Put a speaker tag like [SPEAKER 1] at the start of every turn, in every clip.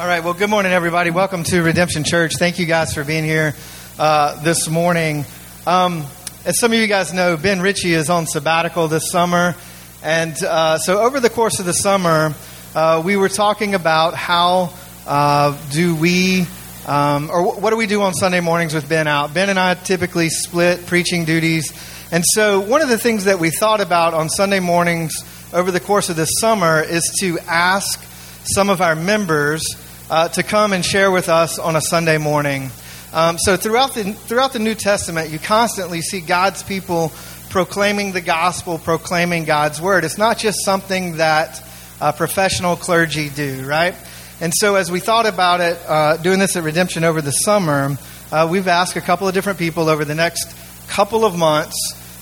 [SPEAKER 1] All right. Well, good morning, everybody. Welcome to Redemption Church. Thank you guys for being here uh, this morning. Um, as some of you guys know, Ben Ritchie is on sabbatical this summer. And uh, so, over the course of the summer, uh, we were talking about how uh, do we, um, or what do we do on Sunday mornings with Ben out? Ben and I typically split preaching duties. And so, one of the things that we thought about on Sunday mornings over the course of this summer is to ask some of our members uh, to come and share with us on a Sunday morning. Um, so throughout the throughout the New Testament, you constantly see God's people proclaiming the gospel, proclaiming God's word. It's not just something that uh, professional clergy do, right? And so, as we thought about it, uh, doing this at Redemption over the summer, uh, we've asked a couple of different people over the next couple of months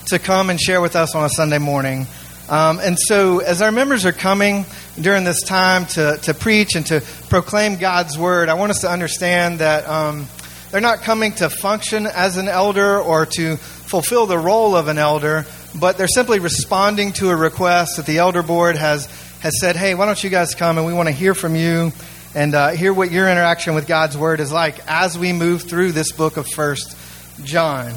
[SPEAKER 1] to come and share with us on a Sunday morning. Um, and so, as our members are coming during this time to, to preach and to proclaim God's word, I want us to understand that um, they're not coming to function as an elder or to fulfill the role of an elder, but they're simply responding to a request that the elder board has, has said, hey, why don't you guys come and we want to hear from you and uh, hear what your interaction with God's word is like as we move through this book of First John.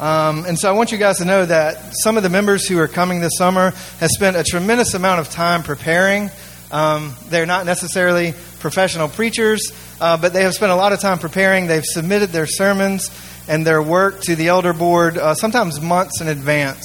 [SPEAKER 1] Um, and so I want you guys to know that some of the members who are coming this summer have spent a tremendous amount of time preparing. Um, they're not necessarily professional preachers, uh, but they have spent a lot of time preparing. They've submitted their sermons and their work to the elder board, uh, sometimes months in advance.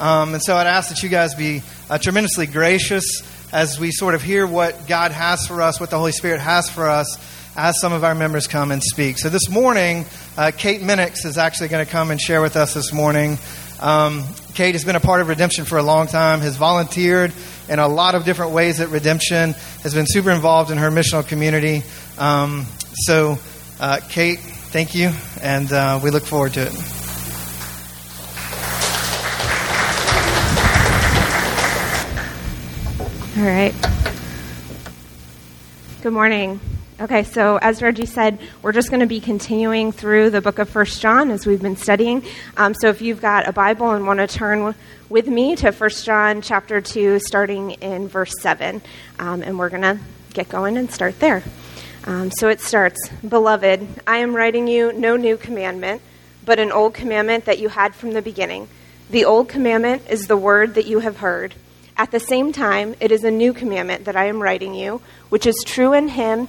[SPEAKER 1] Um, and so I'd ask that you guys be uh, tremendously gracious as we sort of hear what God has for us, what the Holy Spirit has for us as some of our members come and speak. So this morning, uh, Kate Minix is actually going to come and share with us this morning. Um, Kate has been a part of Redemption for a long time, has volunteered in a lot of different ways at Redemption, has been super involved in her missional community. Um, so, uh, Kate, thank you, and uh, we look forward to it.
[SPEAKER 2] All right. Good morning. Okay, so as Reggie said, we're just going to be continuing through the book of First John as we've been studying. Um, so if you've got a Bible and want to turn with me to First John chapter 2, starting in verse 7, um, and we're going to get going and start there. Um, so it starts Beloved, I am writing you no new commandment, but an old commandment that you had from the beginning. The old commandment is the word that you have heard. At the same time, it is a new commandment that I am writing you, which is true in him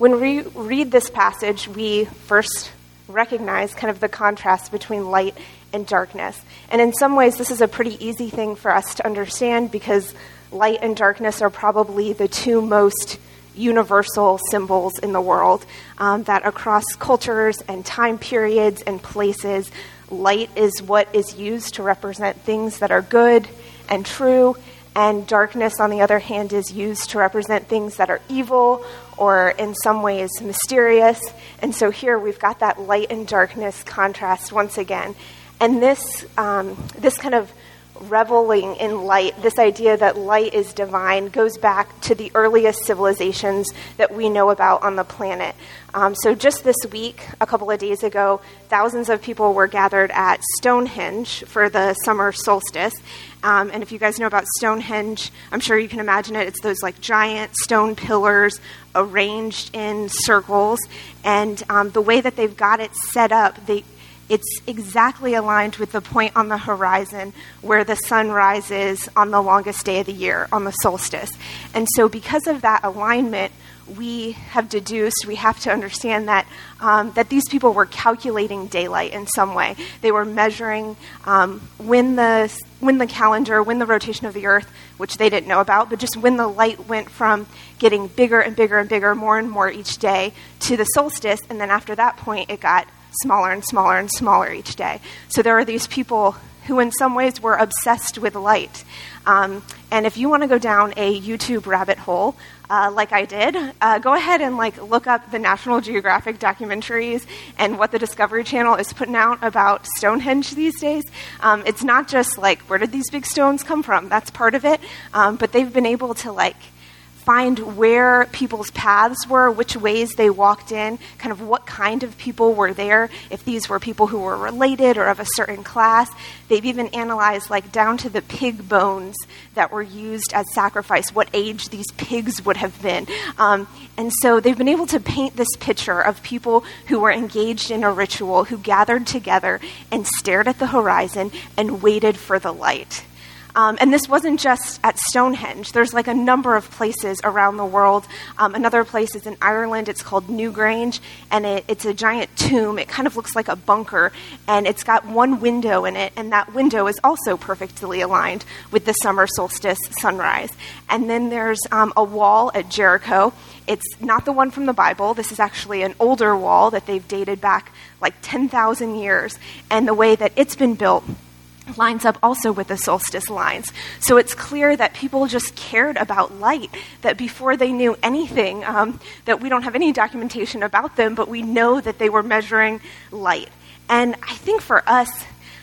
[SPEAKER 2] When we read this passage, we first recognize kind of the contrast between light and darkness. And in some ways, this is a pretty easy thing for us to understand because light and darkness are probably the two most universal symbols in the world. Um, that across cultures and time periods and places, light is what is used to represent things that are good and true, and darkness, on the other hand, is used to represent things that are evil or in some ways mysterious. And so here we've got that light and darkness contrast once again. And this, um, this kind of reveling in light, this idea that light is divine, goes back to the earliest civilizations that we know about on the planet. Um, so, just this week, a couple of days ago, thousands of people were gathered at Stonehenge for the summer solstice. Um, and if you guys know about Stonehenge, I'm sure you can imagine it. It's those like giant stone pillars arranged in circles. And um, the way that they've got it set up, they it's exactly aligned with the point on the horizon where the sun rises on the longest day of the year, on the solstice. And so, because of that alignment, we have deduced, we have to understand that, um, that these people were calculating daylight in some way. They were measuring um, when, the, when the calendar, when the rotation of the Earth, which they didn't know about, but just when the light went from getting bigger and bigger and bigger, more and more each day, to the solstice. And then after that point, it got smaller and smaller and smaller each day. So there are these people who in some ways were obsessed with light. Um, and if you want to go down a YouTube rabbit hole, uh, like I did, uh, go ahead and like look up the National Geographic documentaries and what the Discovery Channel is putting out about Stonehenge these days. Um, it's not just like where did these big stones come from? That's part of it, um, but they've been able to like find where people's paths were, which ways they walked in, kind of what kind of people were there, if these were people who were related or of a certain class. They've even analyzed, like, down to the pig bones that were used as sacrifice, what age these pigs would have been. Um, and so they've been able to paint this picture of people who were engaged in a ritual, who gathered together and stared at the horizon and waited for the light. Um, and this wasn't just at Stonehenge. There's like a number of places around the world. Um, another place is in Ireland. It's called Newgrange, and it, it's a giant tomb. It kind of looks like a bunker, and it's got one window in it, and that window is also perfectly aligned with the summer solstice sunrise. And then there's um, a wall at Jericho. It's not the one from the Bible. This is actually an older wall that they've dated back like 10,000 years. And the way that it's been built lines up also with the solstice lines. So it's clear that people just cared about light, that before they knew anything, um, that we don't have any documentation about them, but we know that they were measuring light. And I think for us,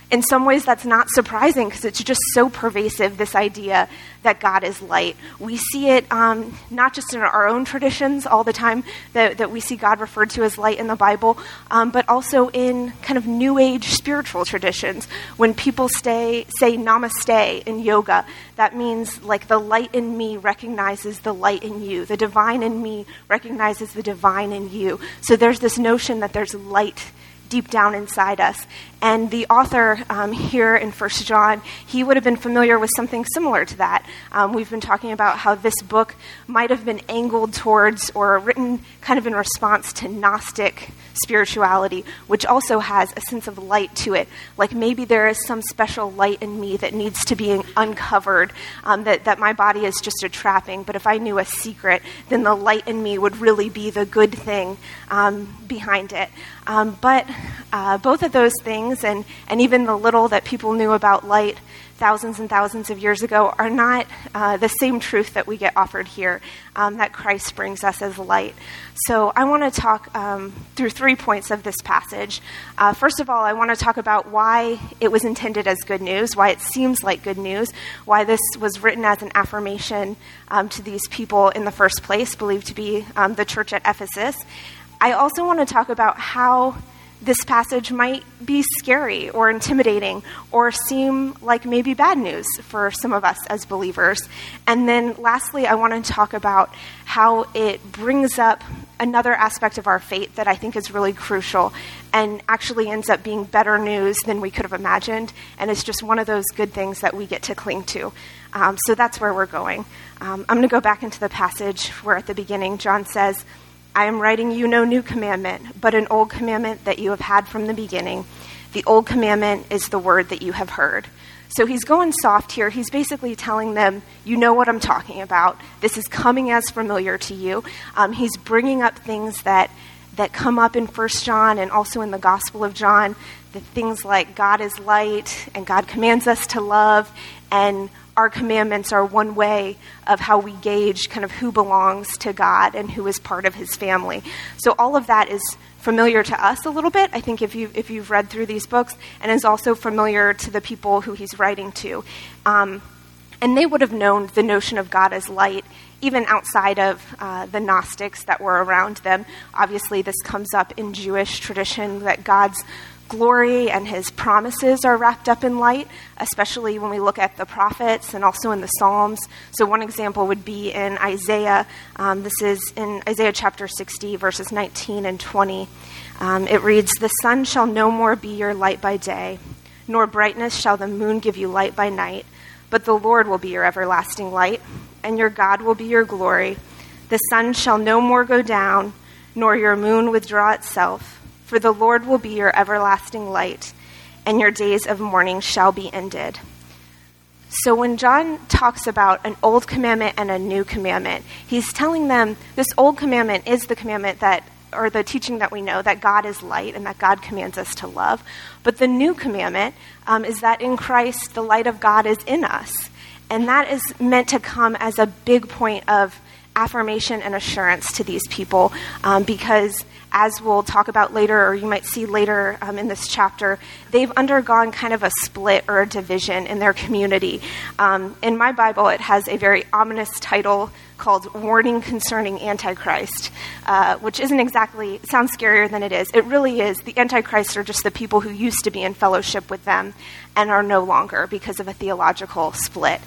[SPEAKER 2] in some ways that's not surprising because it's just so pervasive this idea that god is light. We see it um, not just in our own traditions all the time that, that we see god referred to as light in the bible um, but also in kind of new age spiritual traditions. When people stay, say namaste in yoga that means like the light in me recognizes the light in you. The divine in me recognizes the divine in you. So there's this notion that there's light deep down inside us. And the author um, here in First John, he would have been familiar with something similar to that. Um, we've been talking about how this book might have been angled towards or written kind of in response to Gnostic spirituality, which also has a sense of light to it. Like maybe there is some special light in me that needs to be uncovered, um, that, that my body is just a trapping. But if I knew a secret, then the light in me would really be the good thing um, behind it. Um, but uh, both of those things, and, and even the little that people knew about light thousands and thousands of years ago, are not uh, the same truth that we get offered here, um, that Christ brings us as light. So I want to talk um, through three points of this passage. Uh, first of all, I want to talk about why it was intended as good news, why it seems like good news, why this was written as an affirmation um, to these people in the first place, believed to be um, the church at Ephesus. I also want to talk about how this passage might be scary or intimidating or seem like maybe bad news for some of us as believers. And then lastly, I want to talk about how it brings up another aspect of our faith that I think is really crucial and actually ends up being better news than we could have imagined. And it's just one of those good things that we get to cling to. Um, so that's where we're going. Um, I'm going to go back into the passage where at the beginning John says, I am writing you no new commandment, but an old commandment that you have had from the beginning. The old commandment is the word that you have heard. So he's going soft here. He's basically telling them, you know what I'm talking about. This is coming as familiar to you. Um, he's bringing up things that, that come up in First John and also in the Gospel of John. The things like God is light and God commands us to love and our commandments are one way of how we gauge kind of who belongs to God and who is part of his family. So all of that is familiar to us a little bit, I think, if, you, if you've read through these books, and is also familiar to the people who he's writing to. Um, and they would have known the notion of God as light even outside of uh, the Gnostics that were around them. Obviously, this comes up in Jewish tradition that God's glory and his promises are wrapped up in light, especially when we look at the prophets and also in the Psalms. So, one example would be in Isaiah. Um, this is in Isaiah chapter 60, verses 19 and 20. Um, it reads, The sun shall no more be your light by day, nor brightness shall the moon give you light by night, but the Lord will be your everlasting light, and your God will be your glory. The sun shall no more go down, nor your moon withdraw itself for the Lord will be your everlasting light, and your days of mourning shall be ended. So, when John talks about an old commandment and a new commandment, he's telling them this old commandment is the commandment that or the teaching that we know that God is light and that God commands us to love. But the new commandment um, is that in Christ, the light of God is in us. And that is meant to come as a big point of affirmation and assurance to these people um, because as we'll talk about later, or you might see later um, in this chapter, they've undergone kind of a split or a division in their community. Um, in my Bible, it has a very ominous title called Warning Concerning Antichrist, uh, which isn't exactly, sounds scarier than it is. It really is. The Antichrists are just the people who used to be in fellowship with them and are no longer because of a theological split.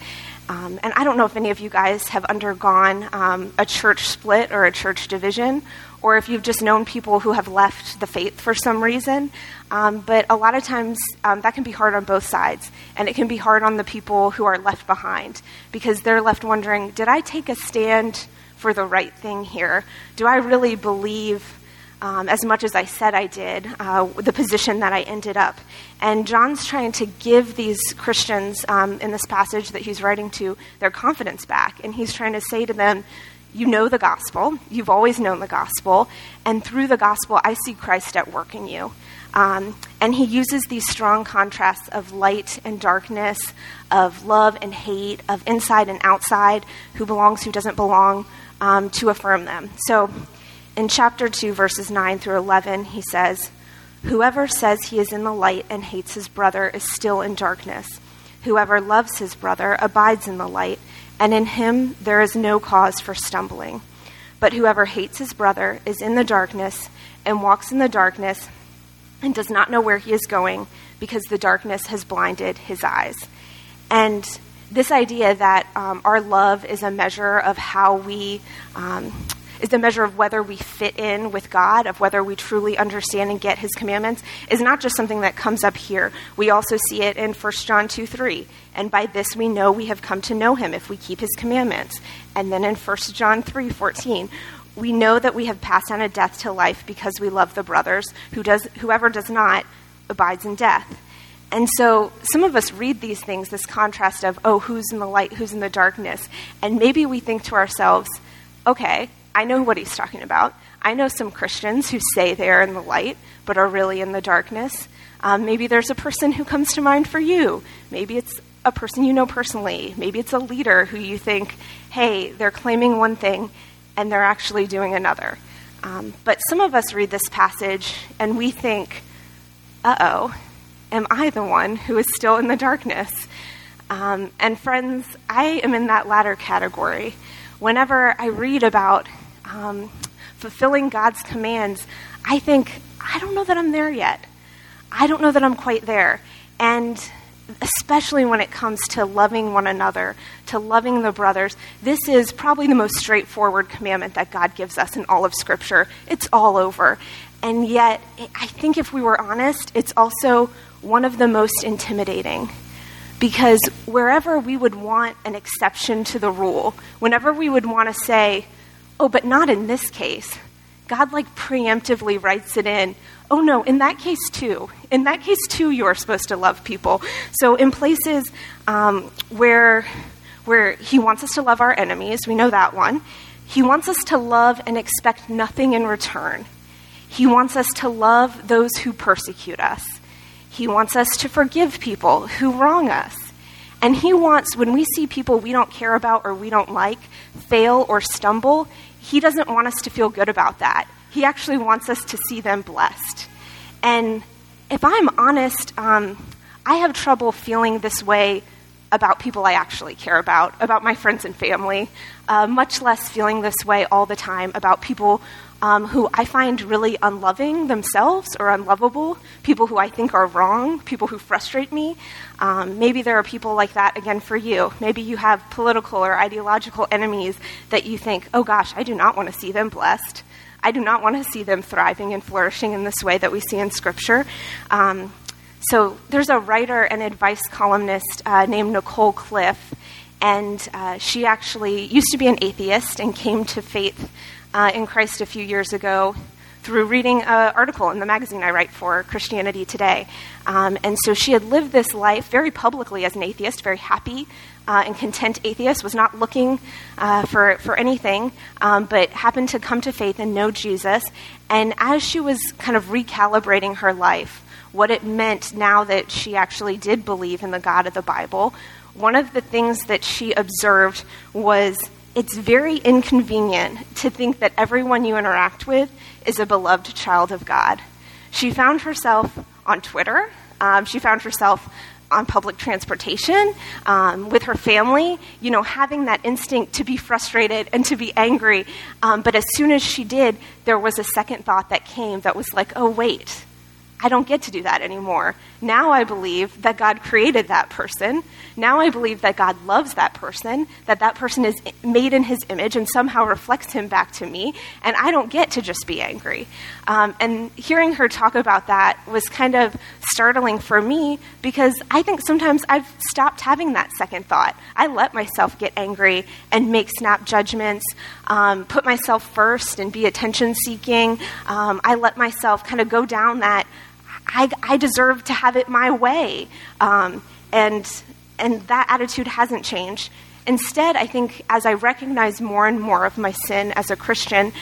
[SPEAKER 2] Um, and I don't know if any of you guys have undergone um, a church split or a church division, or if you've just known people who have left the faith for some reason. Um, but a lot of times um, that can be hard on both sides, and it can be hard on the people who are left behind because they're left wondering did I take a stand for the right thing here? Do I really believe? Um, as much as I said I did, uh, the position that I ended up. And John's trying to give these Christians um, in this passage that he's writing to their confidence back. And he's trying to say to them, you know the gospel, you've always known the gospel, and through the gospel, I see Christ at work in you. Um, and he uses these strong contrasts of light and darkness, of love and hate, of inside and outside, who belongs, who doesn't belong, um, to affirm them. So in chapter 2, verses 9 through 11, he says, Whoever says he is in the light and hates his brother is still in darkness. Whoever loves his brother abides in the light and in him there is no cause for stumbling. But whoever hates his brother is in the darkness and walks in the darkness and does not know where he is going because the darkness has blinded his eyes. And this idea that um, our love is a measure of how we um, is the measure of whether we fit in with God, of whether we truly understand and get His commandments, is not just something that comes up here. We also see it in 1 John 2 3. And by this we know we have come to know Him if we keep His commandments. And then in 1 John 3 14, we know that we have passed on a death to life because we love the brothers. Who does, whoever does not abides in death. And so some of us read these things, this contrast of, oh, who's in the light, who's in the darkness. And maybe we think to ourselves, okay, I know what he's talking about. I know some Christians who say they are in the light, but are really in the darkness. Um, maybe there's a person who comes to mind for you. Maybe it's a person you know personally. Maybe it's a leader who you think, hey, they're claiming one thing and they're actually doing another. Um, but some of us read this passage and we think, uh oh, am I the one who is still in the darkness? Um, and friends, I am in that latter category. Whenever I read about um, fulfilling God's commands, I think, I don't know that I'm there yet. I don't know that I'm quite there. And especially when it comes to loving one another, to loving the brothers, this is probably the most straightforward commandment that God gives us in all of Scripture. It's all over. And yet, I think if we were honest, it's also one of the most intimidating. Because wherever we would want an exception to the rule, whenever we would want to say, oh, but not in this case. God, like, preemptively writes it in. Oh, no, in that case, too. In that case, too, you are supposed to love people. So, in places um, where, where He wants us to love our enemies, we know that one. He wants us to love and expect nothing in return. He wants us to love those who persecute us. He wants us to forgive people who wrong us. And He wants, when we see people we don't care about or we don't like fail or stumble, he doesn't want us to feel good about that. He actually wants us to see them blessed. And if I'm honest, um, I have trouble feeling this way about people I actually care about, about my friends and family, uh, much less feeling this way all the time about people um, who I find really unloving themselves or unlovable, people who I think are wrong, people who frustrate me. Um, maybe there are people like that again for you. Maybe you have political or ideological enemies that you think, oh gosh, I do not want to see them blessed. I do not want to see them thriving and flourishing in this way that we see in Scripture. Um, so there's a writer and advice columnist uh, named Nicole Cliffe, and uh, she actually used to be an atheist and came to faith uh, in Christ a few years ago through reading an article in the magazine I write for, Christianity Today. Um, and so she had lived this life very publicly as an atheist, very happy uh, and content atheist, was not looking uh, for, for anything, um, but happened to come to faith and know Jesus. And as she was kind of recalibrating her life, what it meant now that she actually did believe in the God of the Bible, one of the things that she observed was it's very inconvenient to think that everyone you interact with is a beloved child of God. She found herself on Twitter. Um, she found herself on public transportation um, with her family, you know, having that instinct to be frustrated and to be angry. Um, but as soon as she did, there was a second thought that came that was like, oh, wait, I don't get to do that anymore. Now I believe that God created that person. Now I believe that God loves that person, that that person is made in his image and somehow reflects him back to me, and I don't get to just be angry. Um, and hearing her talk about that was kind of startling for me because I think sometimes I've stopped having that second thought. I let myself get angry and make snap judgments, um, put myself first and be attention seeking. Um, I let myself kind of go down that I, I deserve to have it my way. Um, and, and that attitude hasn't changed. Instead, I think as I recognize more and more of my sin as a Christian,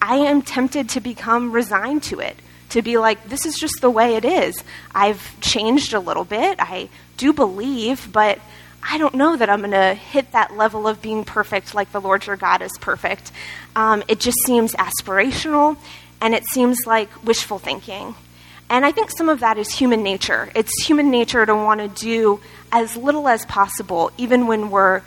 [SPEAKER 2] I am tempted to become resigned to it, to be like, this is just the way it is. I've changed a little bit. I do believe, but I don't know that I'm going to hit that level of being perfect like the Lord your God is perfect. Um, it just seems aspirational and it seems like wishful thinking. And I think some of that is human nature. It's human nature to want to do as little as possible, even when we're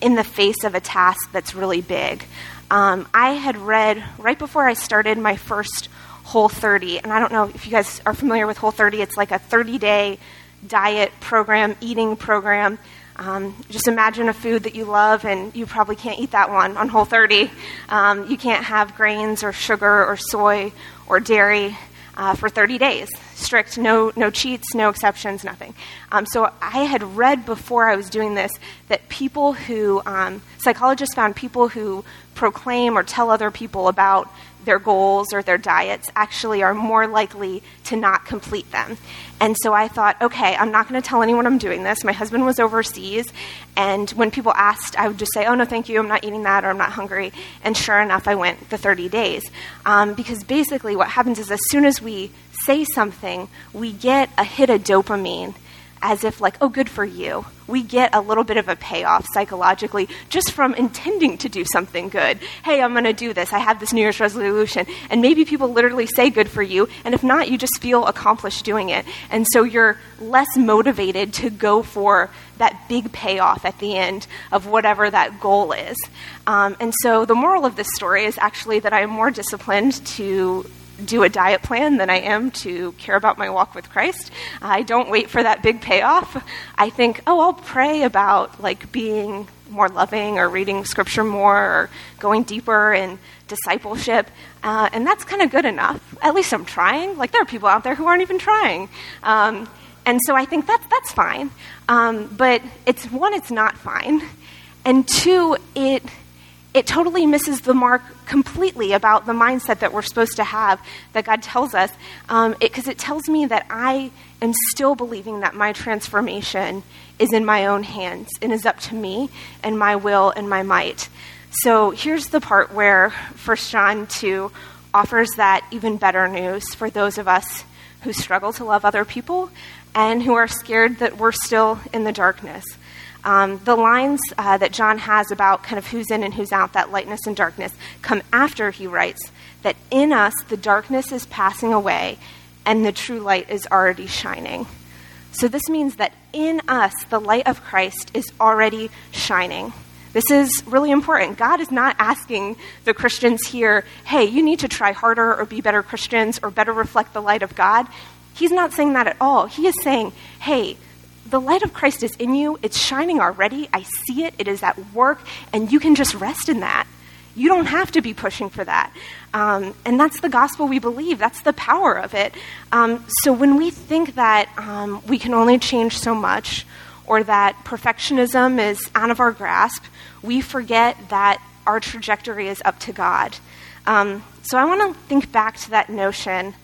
[SPEAKER 2] in the face of a task that's really big. Um, I had read right before I started my first Whole 30, and I don't know if you guys are familiar with Whole 30, it's like a 30 day diet program, eating program. Um, just imagine a food that you love, and you probably can't eat that one on Whole 30. Um, you can't have grains or sugar or soy or dairy uh, for 30 days. Strict, no, no cheats, no exceptions, nothing. Um, so I had read before I was doing this that people who, um, psychologists found people who proclaim or tell other people about their goals or their diets actually are more likely to not complete them. And so I thought, okay, I'm not going to tell anyone I'm doing this. My husband was overseas, and when people asked, I would just say, oh, no, thank you, I'm not eating that, or I'm not hungry. And sure enough, I went the 30 days. Um, because basically, what happens is as soon as we say something, we get a hit of dopamine as if, like, oh, good for you. We get a little bit of a payoff psychologically just from intending to do something good. Hey, I'm going to do this. I have this New Year's resolution. And maybe people literally say good for you. And if not, you just feel accomplished doing it. And so you're less motivated to go for that big payoff at the end of whatever that goal is. Um, and so the moral of this story is actually that I am more disciplined to do a diet plan than I am to care about my walk with Christ. I don't wait for that big payoff. I think, oh, I'll pray about like being more loving or reading scripture more or going deeper in discipleship. Uh, and that's kind of good enough. At least I'm trying. Like there are people out there who aren't even trying. Um, and so I think that's, that's fine. Um, but it's one, it's not fine. And two, it it totally misses the mark completely about the mindset that we're supposed to have that God tells us. Because um, it, it tells me that I am still believing that my transformation is in my own hands and is up to me and my will and my might. So here's the part where 1 John 2 offers that even better news for those of us who struggle to love other people and who are scared that we're still in the darkness. Um, the lines uh, that John has about kind of who's in and who's out, that lightness and darkness, come after he writes that in us the darkness is passing away and the true light is already shining. So this means that in us the light of Christ is already shining. This is really important. God is not asking the Christians here, hey, you need to try harder or be better Christians or better reflect the light of God. He's not saying that at all. He is saying, hey, the light of Christ is in you. It's shining already. I see it. It is at work, and you can just rest in that. You don't have to be pushing for that. Um, and that's the gospel we believe. That's the power of it. Um, so when we think that um, we can only change so much, or that perfectionism is out of our grasp, we forget that our trajectory is up to God. Um, so I want to think back to that notion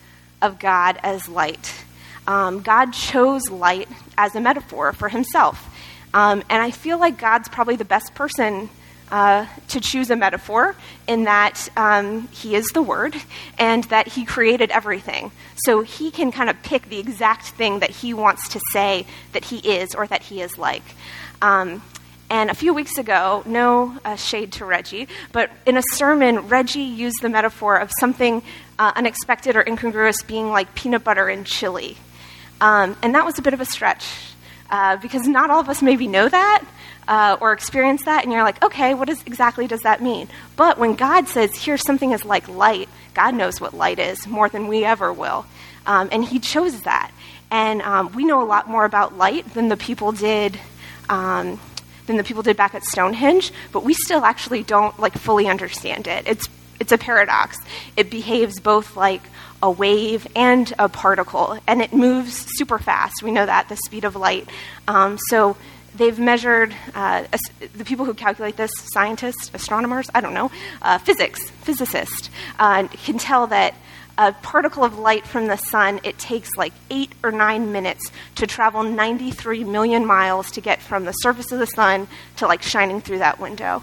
[SPEAKER 2] of God as light um, God chose light as a metaphor for himself. Um, and I feel like God's probably the best person uh, to choose a metaphor in that um, he is the Word and that he created everything. So he can kind of pick the exact thing that he wants to say that he is or that he is like. Um, and a few weeks ago, no uh, shade to Reggie, but in a sermon, Reggie used the metaphor of something uh, unexpected or incongruous being like peanut butter and chili. Um, and that was a bit of a stretch uh, because not all of us maybe know that. Uh, or experience that, and you're like, okay, what is, exactly does that mean? But when God says, here something is like light, God knows what light is more than we ever will. Um, and He chose that. And um, we know a lot more about light than the people did um, than the people did back at Stonehenge, but we still actually don't like fully understand it. It's it's a paradox. It behaves both like a wave and a particle, and it moves super fast. We know that the speed of light. Um, so they've measured uh, the people who calculate this, scientists, astronomers, I don't know, uh, physics, physicists, uh, can tell that a particle of light from the sun, it takes like eight or nine minutes to travel 93 million miles to get from the surface of the sun to like shining through that window.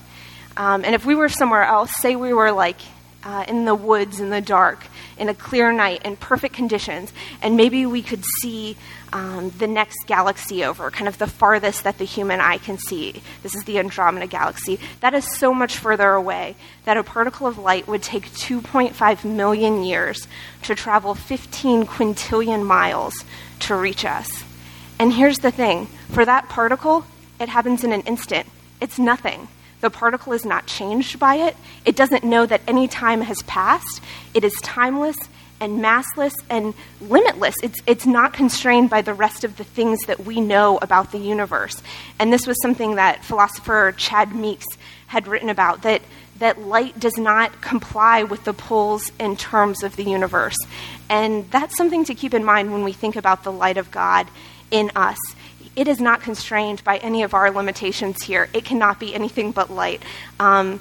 [SPEAKER 2] Um, and if we were somewhere else, say we were like uh, in the woods in the dark, in a clear night, in perfect conditions, and maybe we could see um, the next galaxy over, kind of the farthest that the human eye can see. This is the Andromeda Galaxy. That is so much further away that a particle of light would take 2.5 million years to travel 15 quintillion miles to reach us. And here's the thing for that particle, it happens in an instant, it's nothing. The particle is not changed by it. It doesn't know that any time has passed. It is timeless and massless and limitless. It's, it's not constrained by the rest of the things that we know about the universe. And this was something that philosopher Chad Meeks had written about that, that light does not comply with the pulls and terms of the universe. And that's something to keep in mind when we think about the light of God in us. It is not constrained by any of our limitations here. It cannot be anything but light. Um,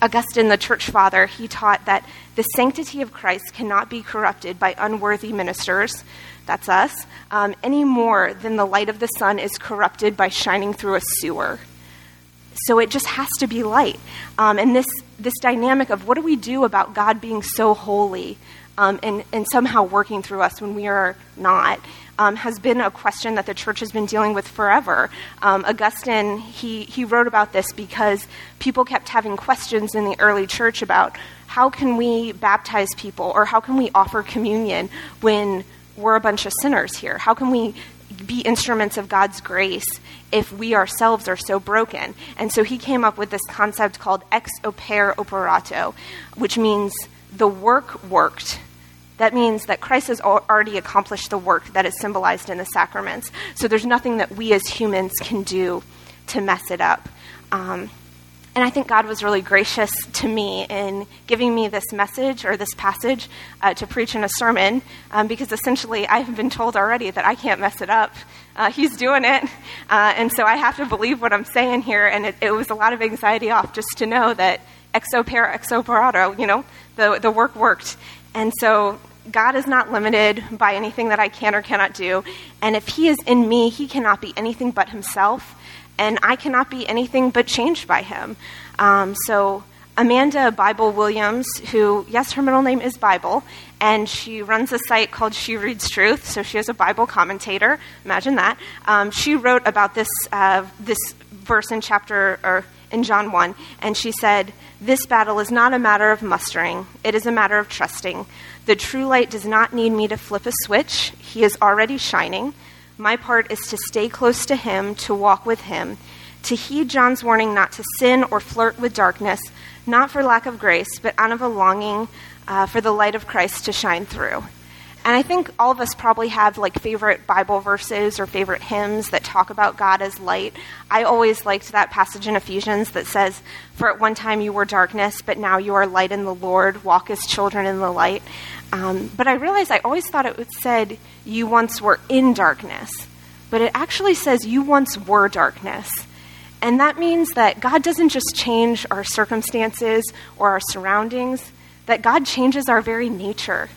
[SPEAKER 2] Augustine, the church father, he taught that the sanctity of Christ cannot be corrupted by unworthy ministers, that's us, um, any more than the light of the sun is corrupted by shining through a sewer. So it just has to be light. Um, and this, this dynamic of what do we do about God being so holy um, and, and somehow working through us when we are not, um, has been a question that the church has been dealing with forever. Um, Augustine, he, he wrote about this because people kept having questions in the early church about how can we baptize people or how can we offer communion when we're a bunch of sinners here? How can we be instruments of God's grace if we ourselves are so broken? And so he came up with this concept called ex opere operato, which means the work worked that means that Christ has already accomplished the work that is symbolized in the sacraments. So there's nothing that we as humans can do to mess it up. Um, and I think God was really gracious to me in giving me this message or this passage uh, to preach in a sermon um, because essentially I have been told already that I can't mess it up. Uh, he's doing it. Uh, and so I have to believe what I'm saying here. And it, it was a lot of anxiety off just to know that ex opere ex operato, you know, the, the work worked. And so God is not limited by anything that I can or cannot do. And if He is in me, He cannot be anything but Himself. And I cannot be anything but changed by Him. Um, so, Amanda Bible Williams, who, yes, her middle name is Bible, and she runs a site called She Reads Truth, so she is a Bible commentator. Imagine that. Um, she wrote about this, uh, this verse in chapter, or in John 1, and she said, This battle is not a matter of mustering, it is a matter of trusting. The true light does not need me to flip a switch, he is already shining. My part is to stay close to him, to walk with him, to heed John's warning not to sin or flirt with darkness, not for lack of grace, but out of a longing uh, for the light of Christ to shine through. And I think all of us probably have like favorite Bible verses or favorite hymns that talk about God as light. I always liked that passage in Ephesians that says, For at one time you were darkness, but now you are light in the Lord, walk as children in the light. Um, but I realized I always thought it said, You once were in darkness. But it actually says, You once were darkness. And that means that God doesn't just change our circumstances or our surroundings, that God changes our very nature.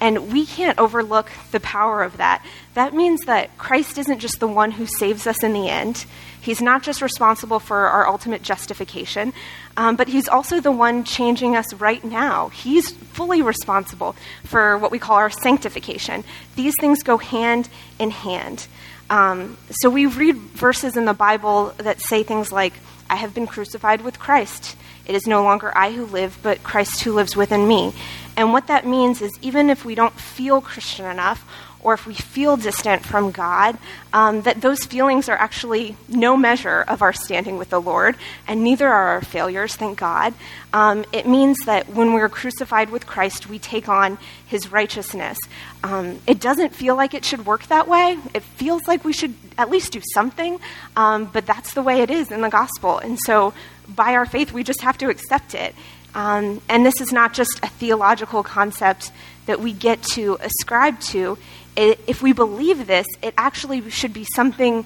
[SPEAKER 2] And we can't overlook the power of that. That means that Christ isn't just the one who saves us in the end. He's not just responsible for our ultimate justification, um, but he's also the one changing us right now. He's fully responsible for what we call our sanctification. These things go hand in hand. Um, so we read verses in the Bible that say things like, I have been crucified with Christ. It is no longer I who live, but Christ who lives within me. And what that means is even if we don't feel Christian enough, or if we feel distant from God, um, that those feelings are actually no measure of our standing with the Lord, and neither are our failures, thank God. Um, it means that when we're crucified with Christ, we take on his righteousness. Um, it doesn't feel like it should work that way. It feels like we should at least do something, um, but that's the way it is in the gospel. And so by our faith, we just have to accept it. Um, and this is not just a theological concept that we get to ascribe to. It, if we believe this, it actually should be something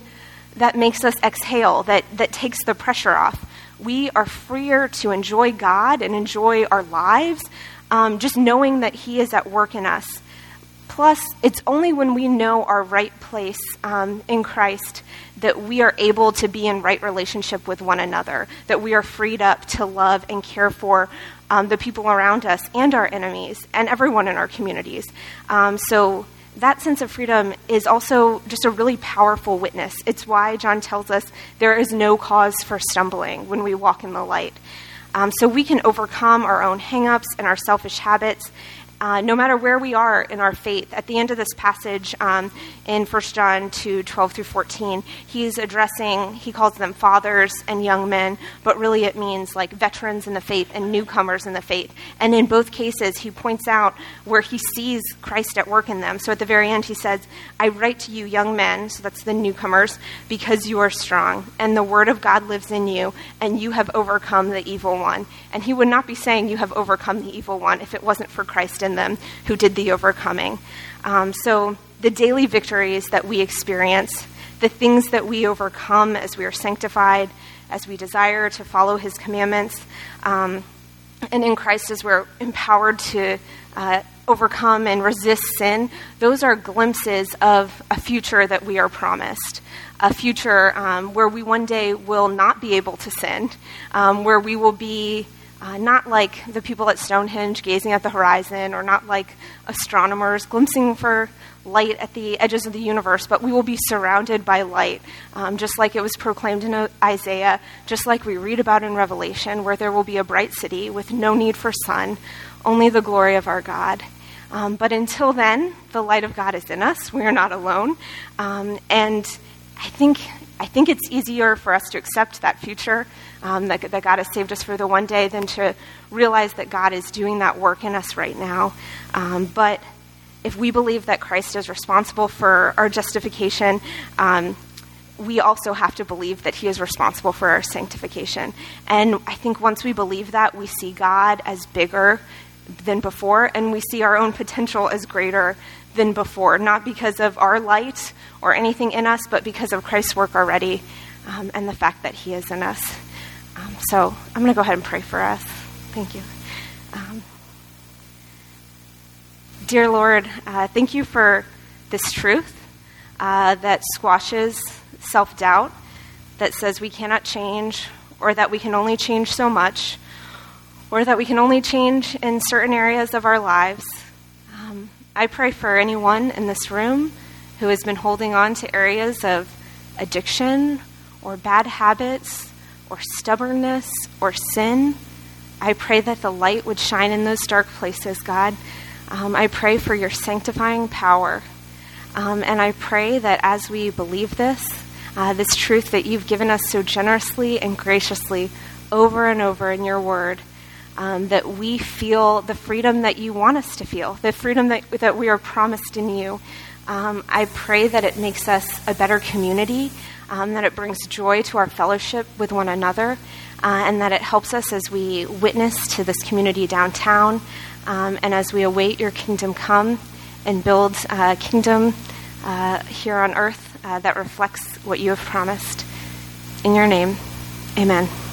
[SPEAKER 2] that makes us exhale, that, that takes the pressure off. We are freer to enjoy God and enjoy our lives, um, just knowing that He is at work in us. Plus, it's only when we know our right place um, in Christ that we are able to be in right relationship with one another, that we are freed up to love and care for um, the people around us and our enemies and everyone in our communities. Um, so, that sense of freedom is also just a really powerful witness. It's why John tells us there is no cause for stumbling when we walk in the light. Um, so we can overcome our own hangups and our selfish habits uh, no matter where we are in our faith. At the end of this passage um, in 1 John 2 12 through 14, he's addressing, he calls them fathers and young men, but really it means like veterans in the faith and newcomers in the faith. And in both cases, he points out where he sees Christ at work in them. So at the very end, he says, I write to you, young men, so that's the newcomers, because you are strong, and the word of God lives in you, and you have overcome the evil one. And he would not be saying you have overcome the evil one if it wasn't for Christ in them who did the overcoming. Um, so the daily victories that we experience, the things that we overcome as we are sanctified, as we desire to follow his commandments, um, and in Christ as we're empowered to uh, overcome and resist sin, those are glimpses of a future that we are promised. A future um, where we one day will not be able to sin, um, where we will be uh, not like the people at Stonehenge gazing at the horizon, or not like astronomers glimpsing for light at the edges of the universe, but we will be surrounded by light, um, just like it was proclaimed in Isaiah, just like we read about in Revelation, where there will be a bright city with no need for sun, only the glory of our God. Um, but until then, the light of God is in us. We are not alone. Um, and I think, I think it's easier for us to accept that future um, that, that God has saved us for the one day than to realize that God is doing that work in us right now. Um, but if we believe that Christ is responsible for our justification, um, we also have to believe that He is responsible for our sanctification. And I think once we believe that, we see God as bigger than before, and we see our own potential as greater than before, not because of our light or anything in us, but because of Christ's work already um, and the fact that He is in us. Um, so I'm going to go ahead and pray for us. Thank you. Um, dear Lord, uh, thank you for this truth uh, that squashes self doubt, that says we cannot change, or that we can only change so much, or that we can only change in certain areas of our lives. I pray for anyone in this room who has been holding on to areas of addiction or bad habits or stubbornness or sin. I pray that the light would shine in those dark places, God. Um, I pray for your sanctifying power. Um, and I pray that as we believe this, uh, this truth that you've given us so generously and graciously over and over in your word, um, that we feel the freedom that you want us to feel, the freedom that, that we are promised in you. Um, I pray that it makes us a better community, um, that it brings joy to our fellowship with one another, uh, and that it helps us as we witness to this community downtown um, and as we await your kingdom come and build a kingdom uh, here on earth uh, that reflects what you have promised. In your name, amen.